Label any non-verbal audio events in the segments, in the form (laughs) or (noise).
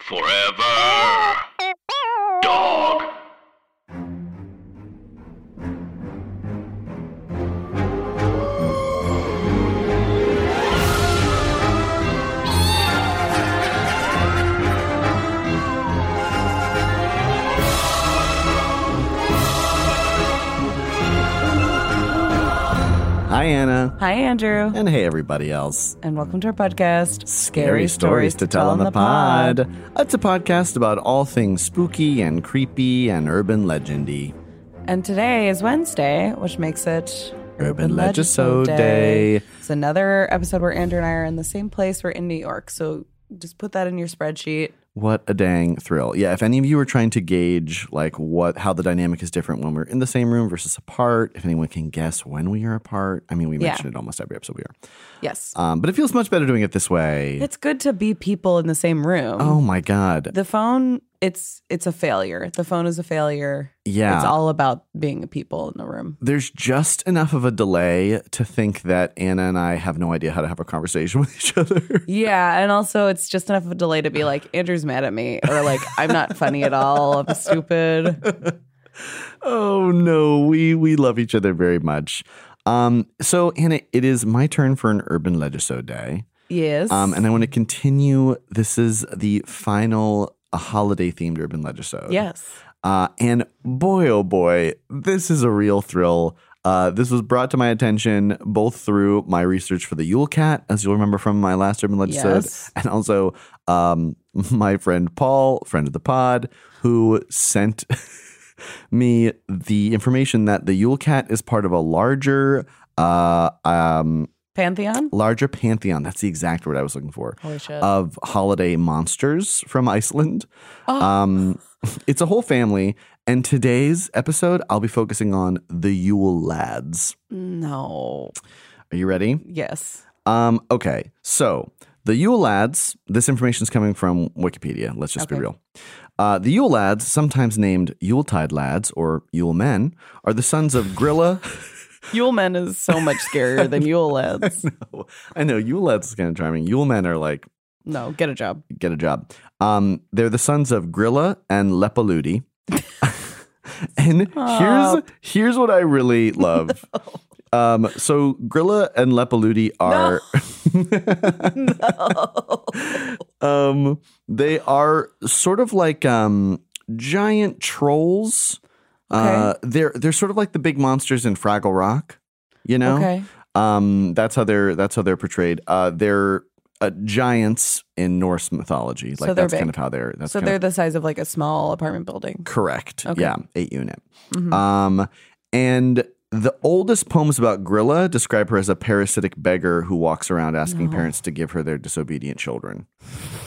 Forever. Hi, Anna. Hi, Andrew. And hey, everybody else. And welcome to our podcast, Scary Stories to Tell on the Pod. It's a podcast about all things spooky and creepy and urban legendy. And today is Wednesday, which makes it Urban Legisode Day. It's another episode where Andrew and I are in the same place. We're in New York. So just put that in your spreadsheet. What a dang thrill. Yeah, if any of you are trying to gauge like what how the dynamic is different when we're in the same room versus apart, if anyone can guess when we are apart. I mean, we Yeah. it almost every episode we are. Yes. Um, but it feels much better doing it this way. it's good to be people in the same room. oh my god. The phone, it's it's a failure. The phone is a failure. Yeah. It's all about being the people in the room. There's just enough of a delay to think that Anna and I have no idea how to have a conversation (laughs) with each other. Yeah, and also it's just enough of a delay to be like (laughs) Andrew's mad at me or like I'm not funny at all. I'm stupid. (laughs) oh no, we we love each other very much. Um, so Anna, it is my turn for an urban legisode day. Yes. Um, and I want to continue. This is the final a holiday themed urban legisode. yes. Uh, and boy, oh boy, this is a real thrill. Uh, this was brought to my attention both through my research for the Yule Cat, as you'll remember from my last urban legisode, Yes. and also um, (laughs) my friend Paul, friend of the pod, who sent (laughs) me the information that the Yule Cat is part of a larger, uh, um, Pantheon? larger pantheon. That's the exact word I was looking for Holy shit. of holiday monsters from Iceland. Oh. Um, (laughs) it's a whole family. And today's episode, I'll be focusing on the Yule Lads. no. Are you ready? Yes. Um, okay, so the Yule Lads, this information is coming from Wikipedia. Let's just be real. Uh, the Yule Lads, sometimes named Yuletide Lads or Yule Men, are the sons of Grilla. (laughs) Yule Men is so much scarier than Yule (laughs) Lads. I know Yule Lads is kind of charming. Yule Men are like No, get a job. get a job. Um, they're the sons of Grilla and Lepaludi. (laughs) and here's here's what I really (laughs) love. Um, so Grilla and Lepaludi are um, they are sort of like um, giant trolls. Uh, they're they're sort of like the big monsters in Fraggle Rock, you know. Okay. Um, that's how they're that's how they're portrayed. Uh, they're uh, giants in Norse mythology. Like So they're that's kind of how they're. That's So they're of the size of like a small apartment building. correct. Okay. Yeah, eight unit. Mhm. Um, and the oldest poems about Grilla describe her as a parasitic beggar who walks around asking No. parents to give her their disobedient children.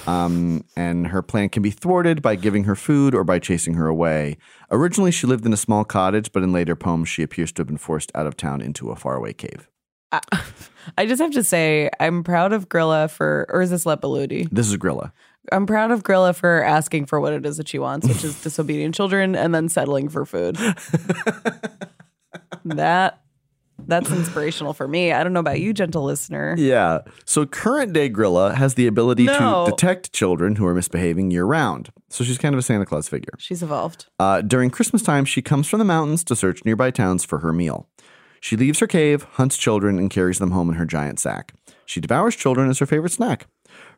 Um, and her plan can be thwarted by giving her food or by chasing her away. Originally, she lived in a small cottage, but in later poems, she appears to have been forced out of town into a faraway cave. I, (laughs) I just have to say, I'm proud of Grilla for, or is this Lepaludi? This is Grilla. I'm proud of Grilla for asking for what it is that she wants, which is (laughs) disobedient children, and then settling for food. (laughs) that that's inspirational for me. I don't know about you, gentle listener. Yeah. So current day Grilla has the ability No. to detect children who are misbehaving year round. So she's kind of a Santa Claus figure. She's evolved. Uh, during Christmas time, she comes from the mountains to search nearby towns for her meal. She leaves her cave, hunts children, and carries them home in her giant sack. She devours children as her favorite snack.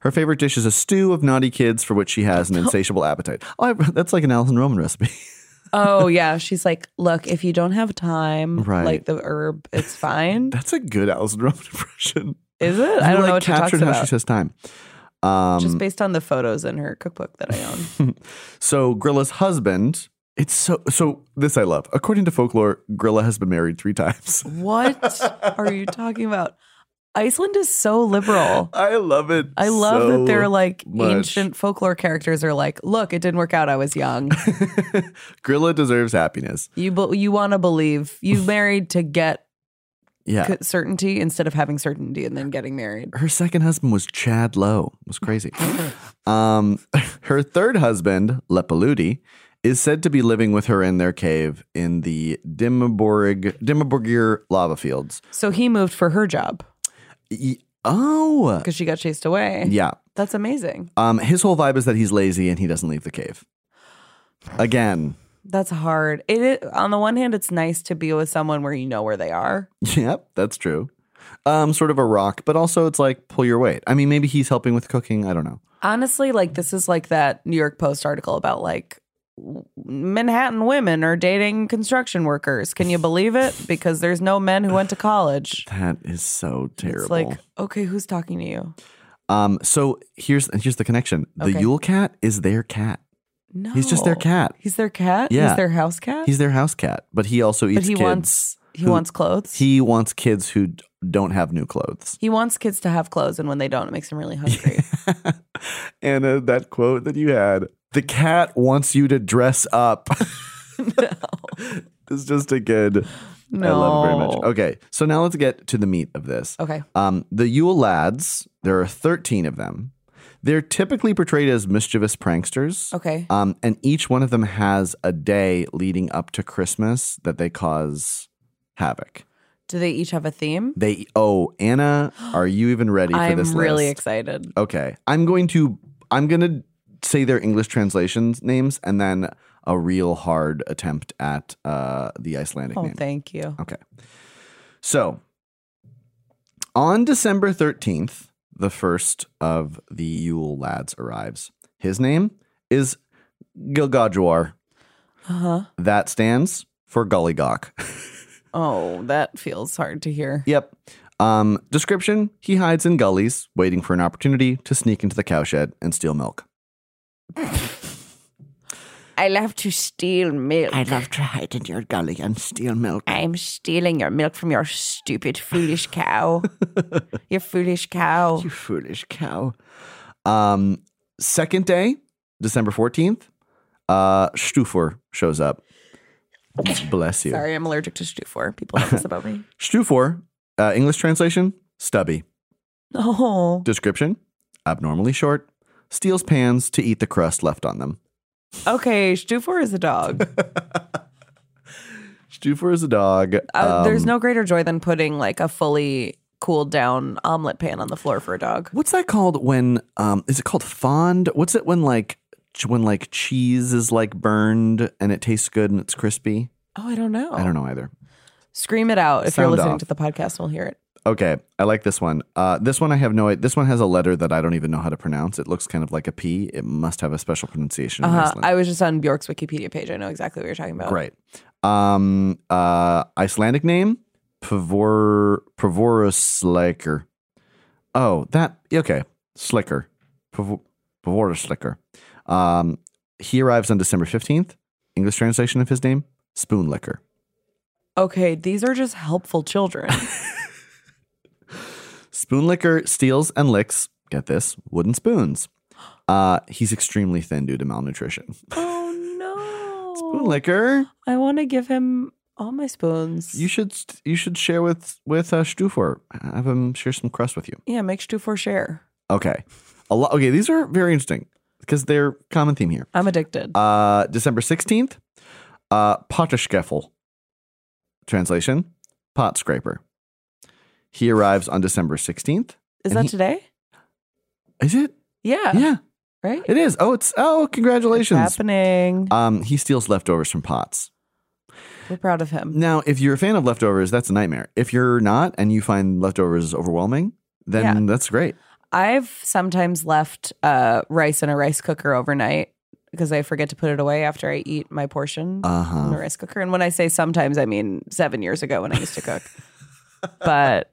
Her favorite dish is a stew of naughty kids for which she has an (laughs) insatiable appetite. Oh, I, that's like an Alison Roman recipe. (laughs) Oh yeah, she's like, look, if you don't have time, Right. like the herb, it's fine. (laughs) That's a good Alison Roman impression. Is it? I don't like, know what she captured how she about. says time. Um, Just based on the photos in her cookbook that I own. (laughs) so Grilla's husband, it's so so. This I love. According to folklore, Grilla has been married three times. what (laughs) are you talking about? Iceland is so liberal. I love it. I love so that they're like much. ancient folklore characters are like, look, it didn't work out. I was young. (laughs) Grilla deserves happiness. You be- you want to believe you (laughs) married to get Yeah. c- certainty instead of having certainty and then getting married. her second husband was Chad Lowe. It was crazy. (laughs) um, her third husband, Lepaludi, is said to be living with her in their cave in the Dimmerborg Dimmerborgir lava fields. So he moved for her job Y- Oh, because she got chased away. yeah. That's amazing. Um, his whole vibe is that he's lazy and he doesn't leave the cave. Again, That's hard. It on the one hand, it's nice to be with someone where you know where they are. (laughs) yep, that's true. Um, sort of a rock, but also it's like pull your weight. I mean, maybe he's helping with cooking. I don't know. Honestly, like this is like that New York Post article about like Manhattan women are dating construction workers. Can you believe it? Because there's no men who went to (sighs) college. That is so terrible. It's like, okay, who's talking to you? Um, so here's here's the connection. The Okay. Yule cat is their cat. No. He's just their cat. He's their cat? Yeah. He's their house cat? He's their house cat, but he also eats but he kids. wants he who- wants clothes. He wants kids who d- don't have new clothes. he wants kids to have clothes and when they don't it makes him really hungry. (laughs) and uh, that quote that you had, the cat wants you to dress up. No. (laughs) (laughs) It's just a good. I love it very much. No. Okay, so now let's get to the meat of this. okay. Um, the Yule lads, there are 13 of them. They're typically portrayed as mischievous pranksters. Okay. Um, and each one of them has a day leading up to Christmas that they cause havoc. Do they each have a theme? They oh Anna, are you even ready for I'm this really list? excited. Okay, I'm going to I'm going to say their English translations names and then a real hard attempt at uh, the Icelandic Oh, name. thank you. Okay. So on December 13th, the first of the Yule lads arrives. His name is Gilgadjuar. Uh-huh. That stands for Gullygawk. (laughs) Oh, that feels hard to hear. yep. Um, description He hides in gullies, waiting for an opportunity to sneak into the cowshed and steal milk. I love to steal milk. I love to hide in your gully and steal milk. I'm stealing your milk from your stupid, foolish cow. (laughs) your foolish cow. You foolish cow. Um, second day, December 14th, uh, Stufur shows up. (laughs) Bless you. Sorry, I'm allergic to Stufor. People know this about me. (laughs) Stufur, uh, English translation, stubby. Oh. Description, abnormally short, steals pans to eat the crust left on them. Okay, Stufor is a dog. (laughs) Stufur is a dog. Uh, there's Um, no greater joy than putting like a fully cooled down omelet pan on the floor for a dog. What's that called when, um, is it called fond? What's it when like, when like cheese is like burned and it tastes good and it's crispy? Oh, I don't know. I don't know either. Scream it out. If you're listening off. to the podcast, we'll hear it. Okay, I like this one. Uh, this one I have no. Idea. This one has a letter that I don't even know how to pronounce. It looks kind of like a P. It must have a special pronunciation. Uh-huh. I was just on Bjork's Wikipedia page. I know exactly what you're talking about. Great. Um, uh, Icelandic name Pavor Pavorusliker. Oh, that okay. Slicker. Pavoruslicker. Um, he arrives on December fifteenth. English translation of his name Spoon Licker. Okay, these are just helpful children. (laughs) Spoon Licker steals and licks, get this, wooden spoons. Uh, he's extremely thin due to malnutrition. oh (laughs) no. Spoon Licker, I want to give him all my spoons. you should you should share with with uh, Stufor. Have him share some crust with you. yeah, make Stufor share. Okay, a lot. Okay, these are very interesting because they're common theme here. I'm addicted. Uh, December sixteenth, uh, Potterskeffel. Translation: pot scraper. He arrives on December sixteenth. Is that he- today? Is it? Yeah. Yeah, Right? it is. Oh, it's oh, congratulations. happening. Um, he steals leftovers from pots. We're proud of him. Now, if you're a fan of leftovers, that's a nightmare. If you're not and you find leftovers overwhelming, then Yeah. that's great. I've sometimes left uh, rice in a rice cooker overnight because I forget to put it away after I eat my portion Uh in the rice cooker. And when I say sometimes, I mean seven years ago when I used to cook. but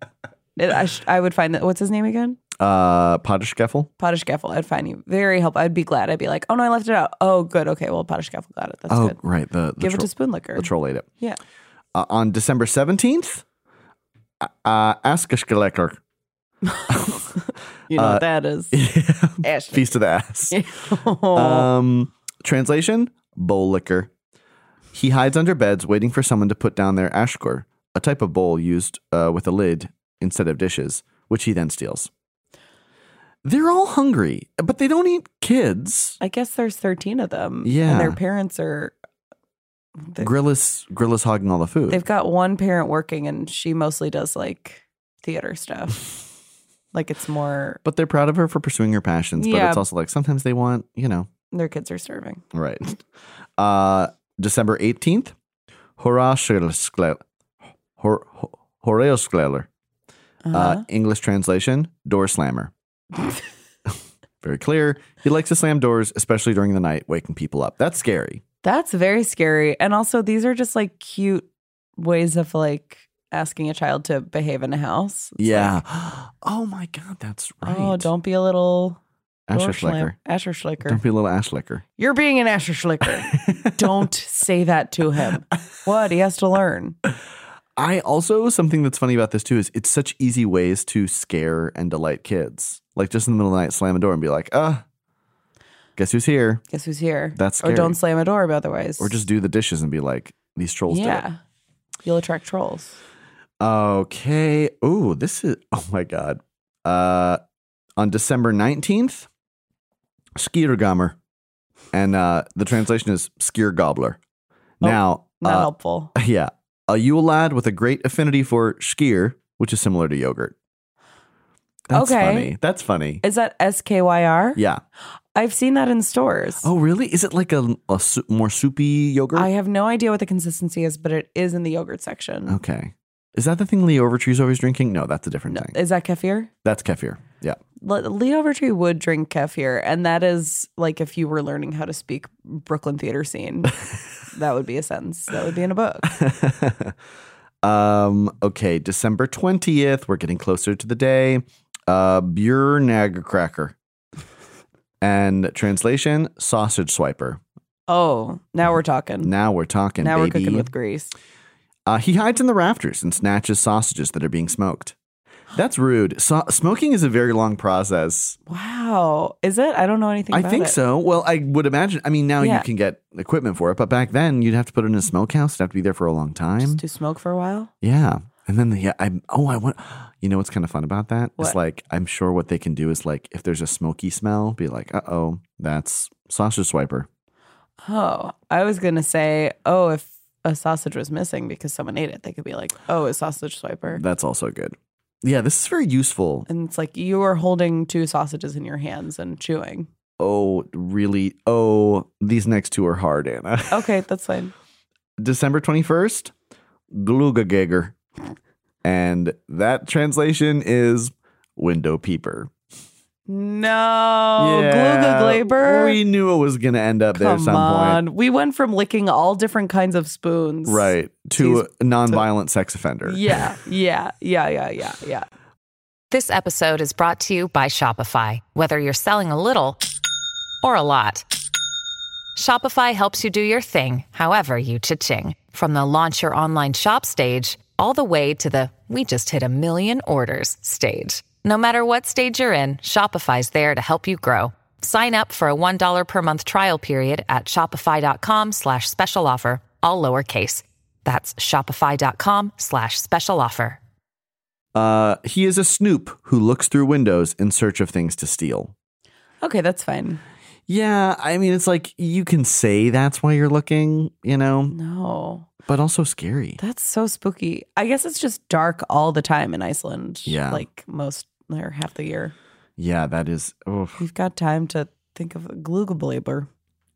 it, I, sh- I would find that. What's his name again? Uh, Potish Geffel. Potish Geffel. I'd find you very helpful. I'd be glad. I'd be like, oh no, I left it out. Oh, good. Okay, well, Potish Geffel got it. That's Oh, good. right. The, the Give it to Spoon Licker. The troll ate it. Yeah. Uh, on December 17th, uh, Askashkalecker. (laughs) You know Uh, what that is. (laughs) Ashley. Feast of the (laughs) Ass. Oh. Um, translation bowl licker. He hides under beds waiting for someone to put down their ashkur, a type of bowl used uh, with a lid instead of dishes, which he then steals. They're all hungry, but they don't eat kids. I guess there's 13 of them. Yeah. And their parents are. they- Grill is, hogging all the food. They've got one parent working, and she mostly does like theater stuff. (laughs) like it's more but they're proud of her for pursuing her passions. But Yeah. it's also like sometimes they want, you know, their kids are serving. right. (laughs) Uh, December 18th, Horaskler. Horaskler. Uh-huh. Uh, English translation: door slammer. (laughs) Very clear. He likes to slam doors, especially during the night, waking people up. That's scary. That's very scary. And also, these are just like cute ways of like asking a child to behave in a house. It's yeah. like, (gasps) oh my God, that's right. Oh, don't be a little Asher Schlicker. Asher Schlicker. Don't be a little ash licker. You're being an Asher Schlicker. (laughs) don't say that to him. What? He has to learn. (laughs) I also something that's funny about this too is it's such easy ways to scare and delight kids. Like just in the middle of the night, slam a door and be like, "Uh, guess who's here?" Guess who's here? That's Or don't slam a door otherwise. Or just do the dishes and be like, "These trolls do it." yeah. You'll attract trolls. Okay. Oh, this is (laughs) oh my god. Uh on December 19th, Skiergamer. And uh the translation is skyr gobbler. Now, Not uh, helpful. (laughs) yeah, a Yule lad with a great affinity for skyr, which is similar to yogurt. That's Okay. funny. That's funny. Is that S K Y R? Yeah. I've seen that in stores. Oh, really? Is it like a, a su- more soupy yogurt? I have no idea what the consistency is, but it is in the yogurt section. okay. Is that the thing Lee Overtree's always drinking? No, that's a different No, thing. is that kefir? That's kefir. Yeah. Le- Lee Overtree would drink kefir, and that is like if you were learning how to speak Brooklyn theater scene, (laughs) that would be a sentence. That would be in a book. (laughs) um, okay, December 20th. We're getting closer to the day. Uh, Björnag cracker. And translation, sausage swiper. Oh, now we're talking. Now we're talking, now we're cooking with grease. Uh, he hides in the rafters and snatches sausages that are being smoked. That's rude. So- smoking is a very long process. Wow, is it? I don't know anything. About it. I think it. so. Well, I would imagine. I mean, now Yeah. you can get equipment for it, but back then you'd have to put it in a smokehouse. It'd have to be there for a long time. Just to smoke for a while. Yeah. And then, yeah, I, oh, I want, you know what's kind of fun about that? It's like, I'm sure what they can do is like, if there's a smoky smell, be like, uh oh, that's sausage swiper. Oh, I was gonna say, oh, if a sausage was missing because someone ate it, they could be like, oh, a sausage swiper. That's also good. Yeah, this is very useful. And it's like you are holding two sausages in your hands and chewing. Oh, really? Oh, these next two are hard, Anna. (laughs) Okay, that's fine. December 21st, Glugagager. And that translation is window peeper. No, Gluga Glaber. We knew it was going to end up there at Come some on. point. We went from licking all different kinds of spoons. Right. To He's- a nonviolent sex offender. Yeah, (laughs) yeah, yeah, yeah, yeah, yeah. This episode is brought to you by Shopify. Whether you're selling a little or a lot, Shopify helps you do your thing, however you cha-ching. From the launch your online shop stage, all the way to the we just hit a million orders stage. No matter what stage you're in, Shopify's there to help you grow. Sign up for a $1 per month trial period at shopify.com slash special offer, all lowercase. That's shopify.com slash special offer. Uh, he is a snoop who looks through windows in search of things to steal. Okay, that's fine. Yeah, I mean, it's like you can say that's why you're looking, you know, No, but also scary. that's so spooky. I guess it's just dark all the time in Iceland. Yeah. Like most or half the year. Yeah, that is. Oh, You've got time to think of Glugablaber.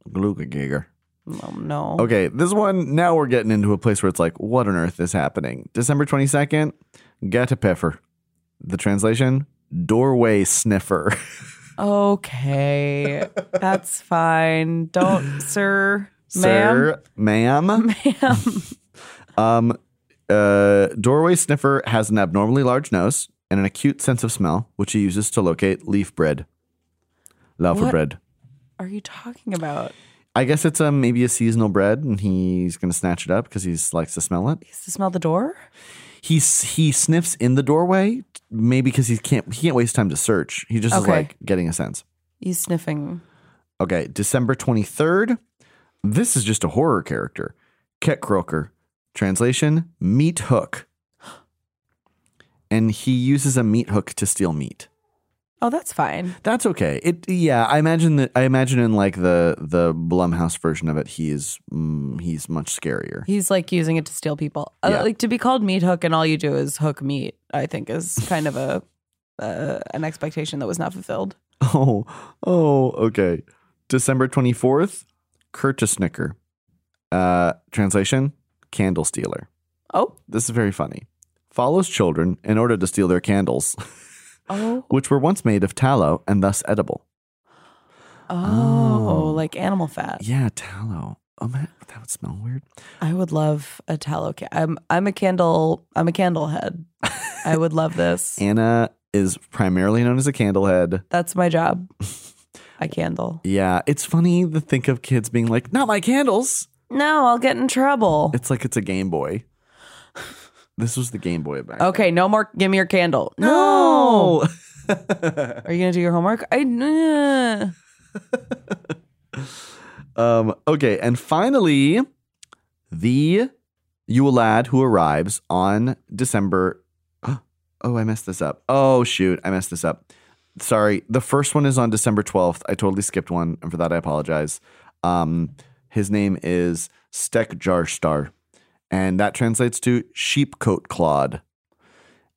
Glugagager. Oh, no. Okay, this one, now we're getting into a place where it's like, what on earth is happening? December 22nd, Gatapeffer. The translation, doorway sniffer. (laughs) Okay, that's fine. Don't, (laughs) sir, ma'am. Sir, ma'am. Ma'am. (laughs) Um, uh, doorway sniffer has an abnormally large nose and an acute sense of smell, which he uses to locate leaf bread. Love for What? bread. Are you talking about? I guess it's um maybe a seasonal bread, and he's gonna snatch it up because he likes to smell it. He has to smell the door? He s- he sniffs in the doorway, maybe because he can't he can't waste time to search. He just is Okay. like getting a sense. He's sniffing. Okay, December twenty third. This is just a horror character, Ket Croker. Translation: Meat Hook. And he uses a meat hook to steal meat. Oh, that's fine. That's okay. It yeah, I imagine that I imagine in like the the Blumhouse version of it, he is mm, he's much scarier. He's like using it to steal people. Uh, like to be called meat hook and all you do is hook meat, I think is (laughs) kind of a uh, an expectation that was not fulfilled. Oh, oh, okay. December 24th, Curtis Snicker. Uh, translation, candle stealer. Oh, This is very funny. Follows children in order to steal their candles, oh, (laughs) which were once made of tallow and thus edible. oh, Oh. like animal fat. Yeah, tallow. Oh man, that would smell weird. I would love a tallow. Ca- I'm I'm a candle. I'm a candle head. I would love this. (laughs) Anna is primarily known as a candlehead. That's my job. (laughs) I candle. Yeah, it's funny to think of kids being like, not my candles. No, I'll get in trouble. It's like it's a Game Boy. This was the Game Boy back. Okay, no more. Give me your candle. No. (laughs) Are you gonna do your homework? I. (laughs) Um, okay, and finally, the Yule lad who arrives on December. (gasps) Oh, I messed this up. Oh, shoot, I messed this up. Sorry, the first one is on December 12th. I totally skipped one, and for that I apologize. Um, his name is Stek Jarstar, and that translates to sheep sheepcoat clod.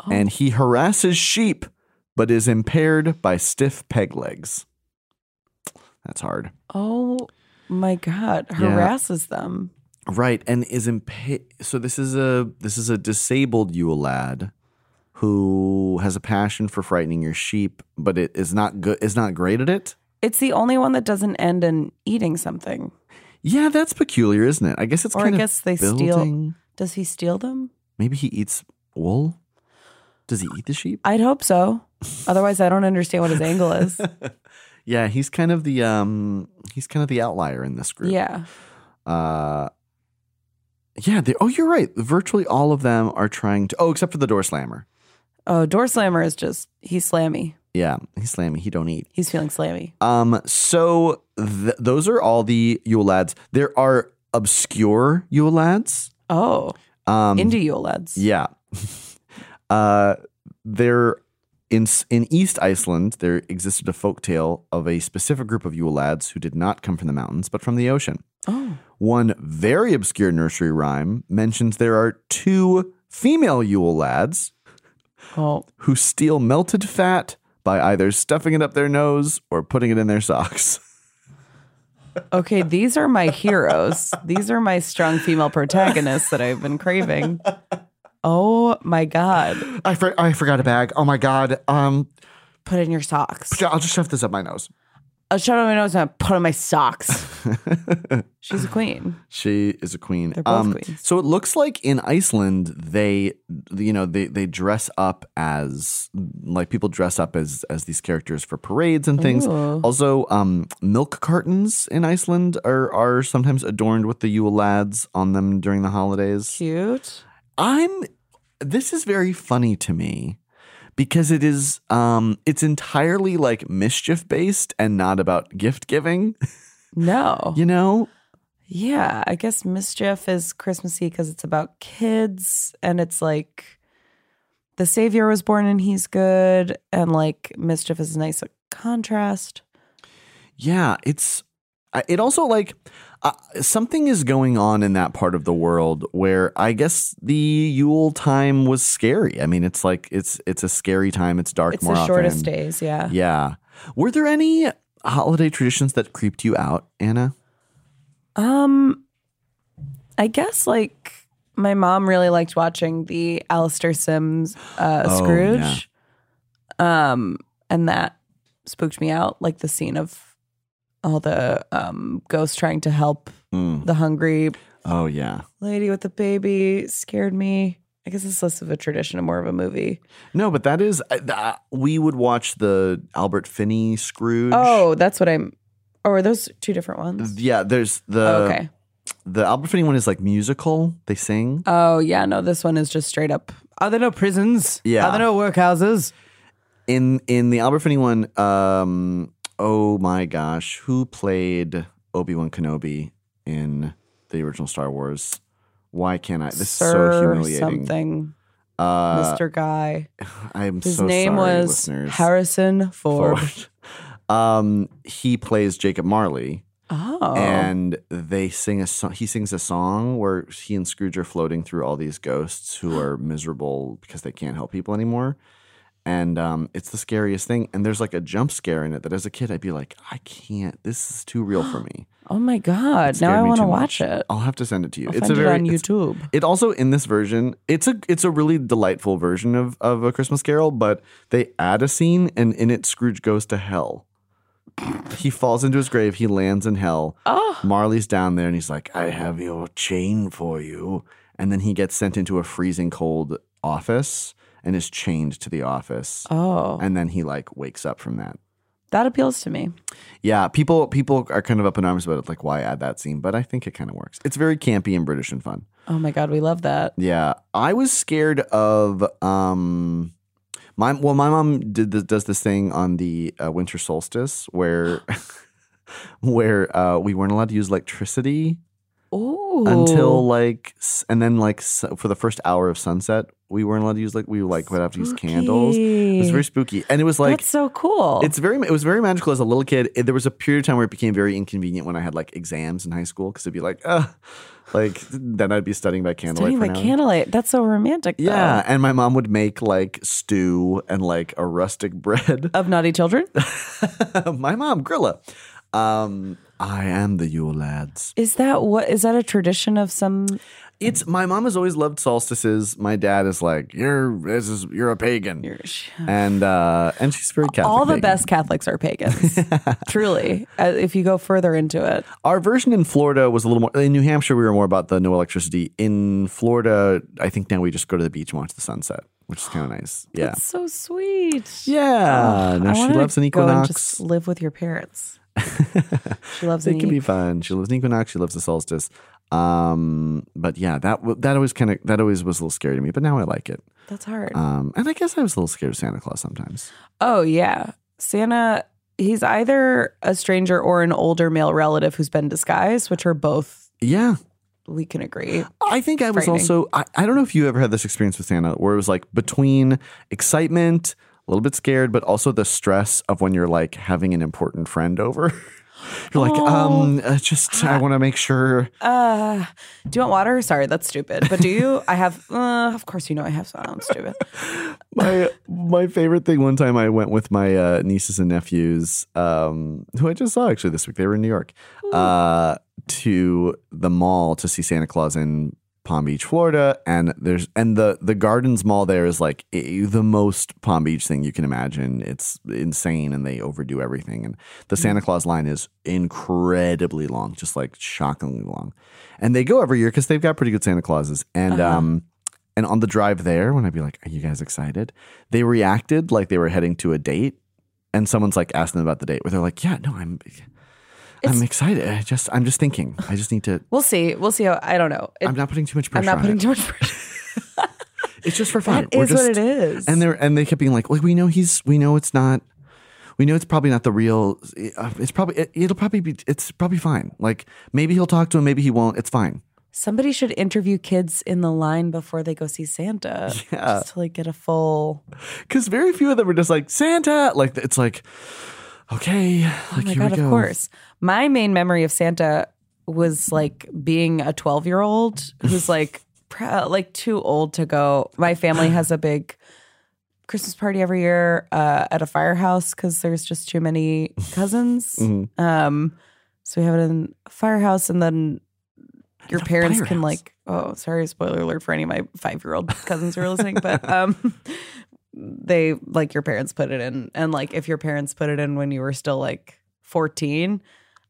Oh. And he harasses sheep, but is impaired by stiff peg legs. That's hard. Oh my god! Yeah. Harasses them. Right, and is impaired. so this is a this is a disabled Yule lad who has a passion for frightening your sheep, but it is not good is not great at it. It's the only one that doesn't end in eating something. Yeah, that's peculiar, isn't it? I guess it's Or I kind guess of they steal- building- Does he steal them? Maybe he eats wool. Does he eat the sheep? I'd hope so. Otherwise, I don't understand what his angle is. (laughs) Yeah, he's kind of the um he's kind of the outlier in this group. Yeah. Uh yeah, they, oh, you're right. Virtually all of them are trying to. Oh, except for the door slammer. Oh, door slammer is just he's slammy. Yeah, he's slammy. He don't eat. He's feeling slammy. Um, so th- those are all the Yule lads. There are obscure Yule lads. Oh, Um, indie Yule lads. yeah. (laughs) uh, there in in East Iceland, there existed a folk tale of a specific group of Yule lads who did not come from the mountains but from the ocean. Oh, One very obscure nursery rhyme mentions there are two female Yule lads oh, who steal melted fat by either stuffing it up their nose or putting it in their socks. (laughs) okay. These are my heroes. These are my strong female protagonists that I've been craving. Oh my god! I, for, I forgot a bag. Oh my god. Um, Put it in your socks. I'll just shove this up my nose. I'll shut on my nose and I'll put on my socks. (laughs) She's a queen. She is a queen. They're both queens. So it looks like in Iceland they, you know, they they dress up as like people dress up as as these characters for parades and things. Ooh. Also, um, milk cartons in Iceland are are sometimes adorned with the Yule lads on them during the holidays. Cute. I'm this is very funny to me because it is um it's entirely like mischief based and not about gift giving, No. (laughs) you know? Yeah, I guess mischief is Christmassy because it's about kids and it's like the savior was born and he's good and like mischief is a nice contrast. Yeah, it's it also like uh, something is going on in that part of the world where I guess the Yule time was scary. I mean, it's like it's it's a scary time. It's dark It's more the shortest days, yeah. Yeah. Were there any holiday traditions that creeped you out, Anna? Um I guess like my mom really liked watching the Alastair Sims uh Oh, Scrooge. yeah. Um, and that spooked me out, like the scene of all the um ghosts trying to help Mm. the hungry Oh yeah. lady with the baby scared me. I guess it's less of a tradition and more of a movie. No, but that is uh, we would watch the Albert Finney Scrooge. Oh, that's what I'm. Or are those two different ones? yeah. There's the Oh, okay. the Albert Finney one is like musical. They sing. Oh yeah, no, this one is just straight up. Are there no prisons? Yeah. Are there no workhouses? in in the Albert Finney one. Um. Oh my gosh, who played Obi Wan Kenobi in the original Star Wars? Why can't I? This is so Sir humiliating. Something, Uh, Mr. Guy. I'm His so name sorry, was listeners. Harrison Ford. Ford. (laughs) Um, he plays Jacob Marley. Oh, and they sing a song. He sings a song where he and Scrooge are floating through all these ghosts who are miserable because they can't help people anymore. And um, it's the scariest thing. And there's like a jump scare in it that as a kid I'd be like, I can't. This is too real for me. (gasps) oh my God! Now I want to watch it. I'll have to send it to you. I'll it's find a very it on YouTube. It also in this version, it's a it's a really delightful version of of a Christmas Carol, but they add a scene and in it Scrooge goes to hell. He falls into his grave, he lands in hell. Oh, Marley's down there and he's like, I have your chain for you. And then he gets sent into a freezing cold office and is chained to the office. oh, And then he like wakes up from that. that appeals to me. Yeah, people people are kind of up in arms about it, like why add that scene, but I think it kind of works. It's very campy and British and fun. Oh my God, we love that. Yeah, I was scared of um my well my mom did this, does this thing on the uh, winter solstice where (laughs) where uh, we weren't allowed to use electricity Ooh, until like and then like s- for the first hour of sunset we weren't allowed to use like we like would have to use candles. It was very spooky and it was like that's so cool. it's very it was very magical as a little kid. It- there was a period of time where it became very inconvenient when I had like exams in high school because it'd be like, uh, like then I'd be studying by candlelight. Studying by an candlelight. That's so romantic. Though. Yeah, and my mom would make like stew and like a rustic (laughs) bread. Of naughty children. (laughs) my mom, Grilla. Um, I am the Yule lads. Is that what? Is that a tradition of some? It's my mom has always loved solstices. My dad is like, you're this is you're a pagan, and uh, and she's very Catholic. All the pagan. best Catholics are pagans. (laughs) Truly, uh, if you go further into it. Our version in Florida was a little more. In New Hampshire, we were more about the no electricity. In Florida, I think now we just go to the beach and watch the sunset, which is kind of nice. Yeah, That's so sweet. yeah. no, I she loves an go and equinox. just live with your parents. She loves it an can be fun. She loves an equinox. She loves the solstice. Um, but yeah, that that always kind of that always was a little scary to me. But now I like it. That's hard. Um, and I guess I was a little scared of Santa Claus sometimes. oh yeah, Santa. He's either a stranger or an older male relative who's been disguised, which are both. Yeah, We can agree. I think I was also. I, I don't know if you ever had this experience with Santa, where it was like between excitement, a little bit scared, but also the stress of when you're like having an important friend over. (laughs) You're like, um, uh, just I (sighs) want to make sure. Uh, do you want water? Sorry, that's stupid. But do you? I have. (laughs) Uh, of course, you know I have. So I'm stupid. (laughs) my my favorite thing one time I went with my uh, nieces and nephews, um, who I just saw actually this week. They were in New York, uh, to the mall to see Santa Claus in Palm Beach, Florida, and there's and the the Gardens Mall there is like the most Palm Beach thing you can imagine. It's insane, and they overdo everything. And the Santa Claus line is incredibly long, just like shockingly long. And they go every year because they've got pretty good Santa Clauses. And um, and on the drive there, when I'd be like, "Are you guys excited?" They reacted like they were heading to a date, and someone's like asking them about the date. Where they're like, "Yeah, no, I'm." I'm excited. I just, I'm just thinking. I just need to. We'll see. We'll see how. I don't know. It- I'm not putting too much pressure. I'm not putting too much pressure. (laughs) It's just for fun. That is what it is. And they and they kept being like, "Well, we know he's. We know it's not. We know it's probably not the real. uh, It's probably. It, it'll probably be. It's probably fine. Like maybe he'll talk to him. Maybe he won't. It's fine. Somebody should interview kids in the line before they go see Santa, (laughs) Yeah. just to like get a full. Because very few of them are just like Santa. Like it's like, okay, like Oh my here god! we go. Of course, my main memory of Santa was like being a twelve-year-old who's (laughs) like like too old to go. My family has a big Christmas party every year uh, at a firehouse because there's just too many cousins. Mm-hmm. Um, so we have it in a firehouse, and then your parents can like. Oh, sorry, spoiler alert for any of my five-year-old cousins who are listening, but (laughs) um, they like your parents put it in, and like if your parents put it in when you were still like fourteen,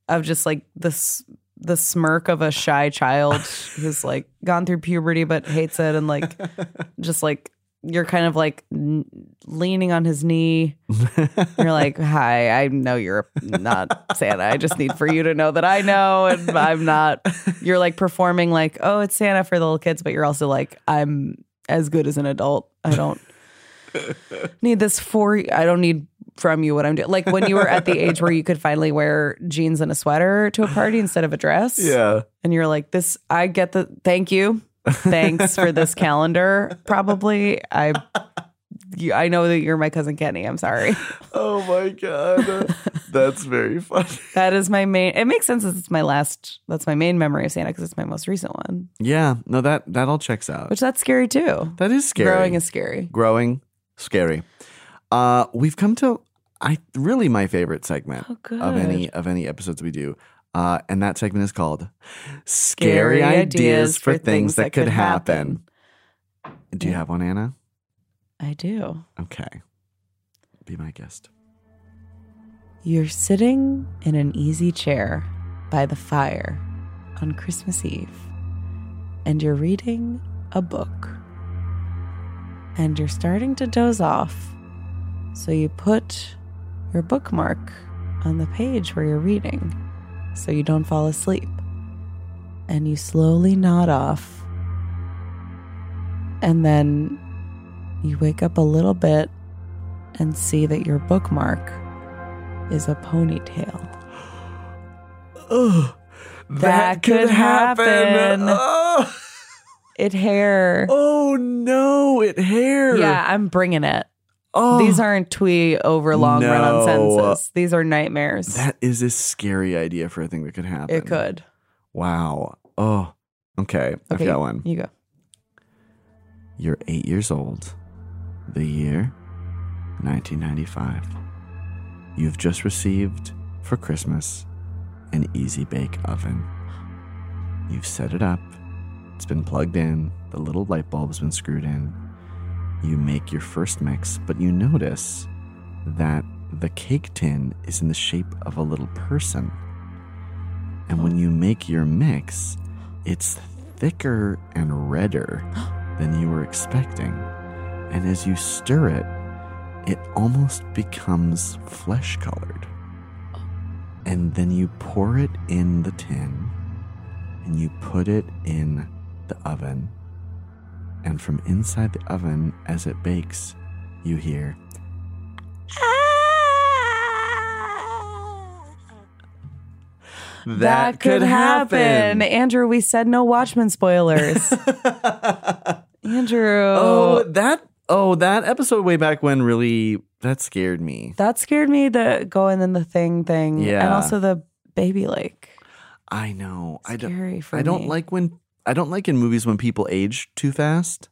of just like this the smirk of a shy child (laughs) who's like gone through puberty but hates it, and like (laughs) just like you're kind of like n- leaning on his knee. You're like, "Hi, I know you're not Santa. I just need for you to know that I know, and I'm not." You're like performing like, "Oh, it's Santa for the little kids," but you're also like, "I'm as good as an adult. I don't (laughs) need this for. I don't need." From you, what I'm doing. Like when you were at the age where you could finally wear jeans and a sweater to a party instead of a dress. Yeah. And you're like, this, I get the, thank you. Thanks for this calendar. Probably. I, you, I know that you're my cousin Kenny. I'm sorry. Oh my god. That's very funny. (laughs) That is my main, it makes sense that it's my last, that's my main memory of Santa because it's my most recent one, Yeah. No, that that all checks out. which that's scary too. that is scary. Growing is scary. growing scary. Uh, we've come to I really my favorite segment Oh, of any of any episodes we do. Uh, and that segment is called Scary Scary, Ideas, for Things Things That That Could Could happen. Happen. Do you have one, Anna? I do. Okay. Be my guest. You're sitting in an easy chair by the fire on Christmas Eve, and you're reading a book. And you're starting to doze off, so you put your bookmark on the page where you're reading so you don't fall asleep. And you slowly nod off. And then you wake up a little bit and see that your bookmark is a ponytail. (gasps) Oh, That could happen. (laughs) Oh, It hair. oh no, it hair. Yeah, I'm bringing it. Oh, These aren't twee over long run on No. sentences. These are nightmares. that is a scary idea for a thing that could happen. it could. Wow. Oh. Okay. I've Okay, got one. You go. You're eight years old. The year 1995. You've just received for Christmas an easy bake oven. You've set it up, it's been plugged in, the little light bulb's been screwed in. You make your first mix, but you notice that the cake tin is in the shape of a little person. And when you make your mix, it's thicker and redder than you were expecting. And as you stir it, it almost becomes flesh colored. And then you pour it in the tin and you put it in the oven. And from inside the oven, as it bakes, you hear ah! That, could happen. Andrew, we said no Watchmen spoilers. (laughs) Andrew. Oh, that oh that episode way back when really that scared me. That scared me, the going in the thing thing. Yeah. And also the baby lake. I know. I don't. For I don't me. like when I don't like in movies when people age too fast.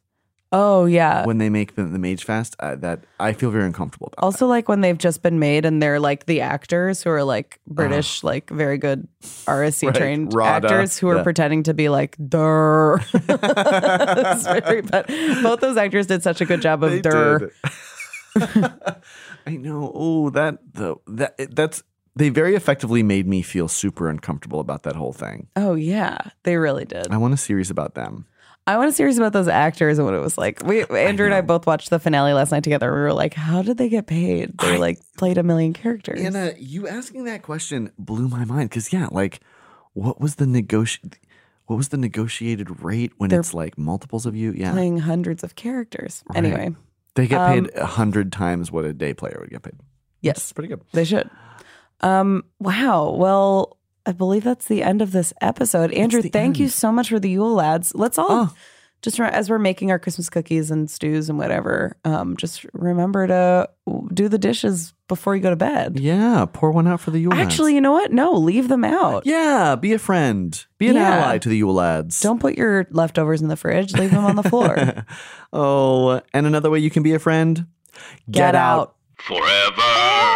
Oh, yeah. when they make them, them age fast, uh, that I feel very uncomfortable about. Also, like when they've just been made and they're like the actors who are like British, like very good RSC Right, trained RADA, actors who are yeah. pretending to be like der. (laughs) It's very bad. Both those actors did such a good job of They der. did. (laughs) I know. Oh, that the that it- that's they very effectively made me feel super uncomfortable about that whole thing. Oh yeah, they really did. I want a series about them. I want a series about those actors and what it was like. We Andrew and I both watched the finale last night together. We were like, how did they get paid? They I- like played a million characters. Anna, you asking that question blew my mind because yeah, like, what was the negoti- What was the negotiated rate when They're it's like multiples of you? Yeah, playing hundreds of characters. Right. Anyway, they get um, paid a hundred times what a day player would get paid. yes, pretty good. They should. Um, wow. Well, I believe that's the end of this episode. Andrew, the thank you so much for the Yule lads. Let's all Oh. just as we're making our Christmas cookies and stews and whatever, um, just remember to do the dishes before you go to bed. Yeah, pour one out for the Yule Lads. Actually, you know what? No, leave them out. yeah, be a friend, be an Yeah. ally to the Yule lads. Don't put your leftovers in the fridge. Leave them on the floor. (laughs) oh, and another way you can be a friend: Get out. Forever.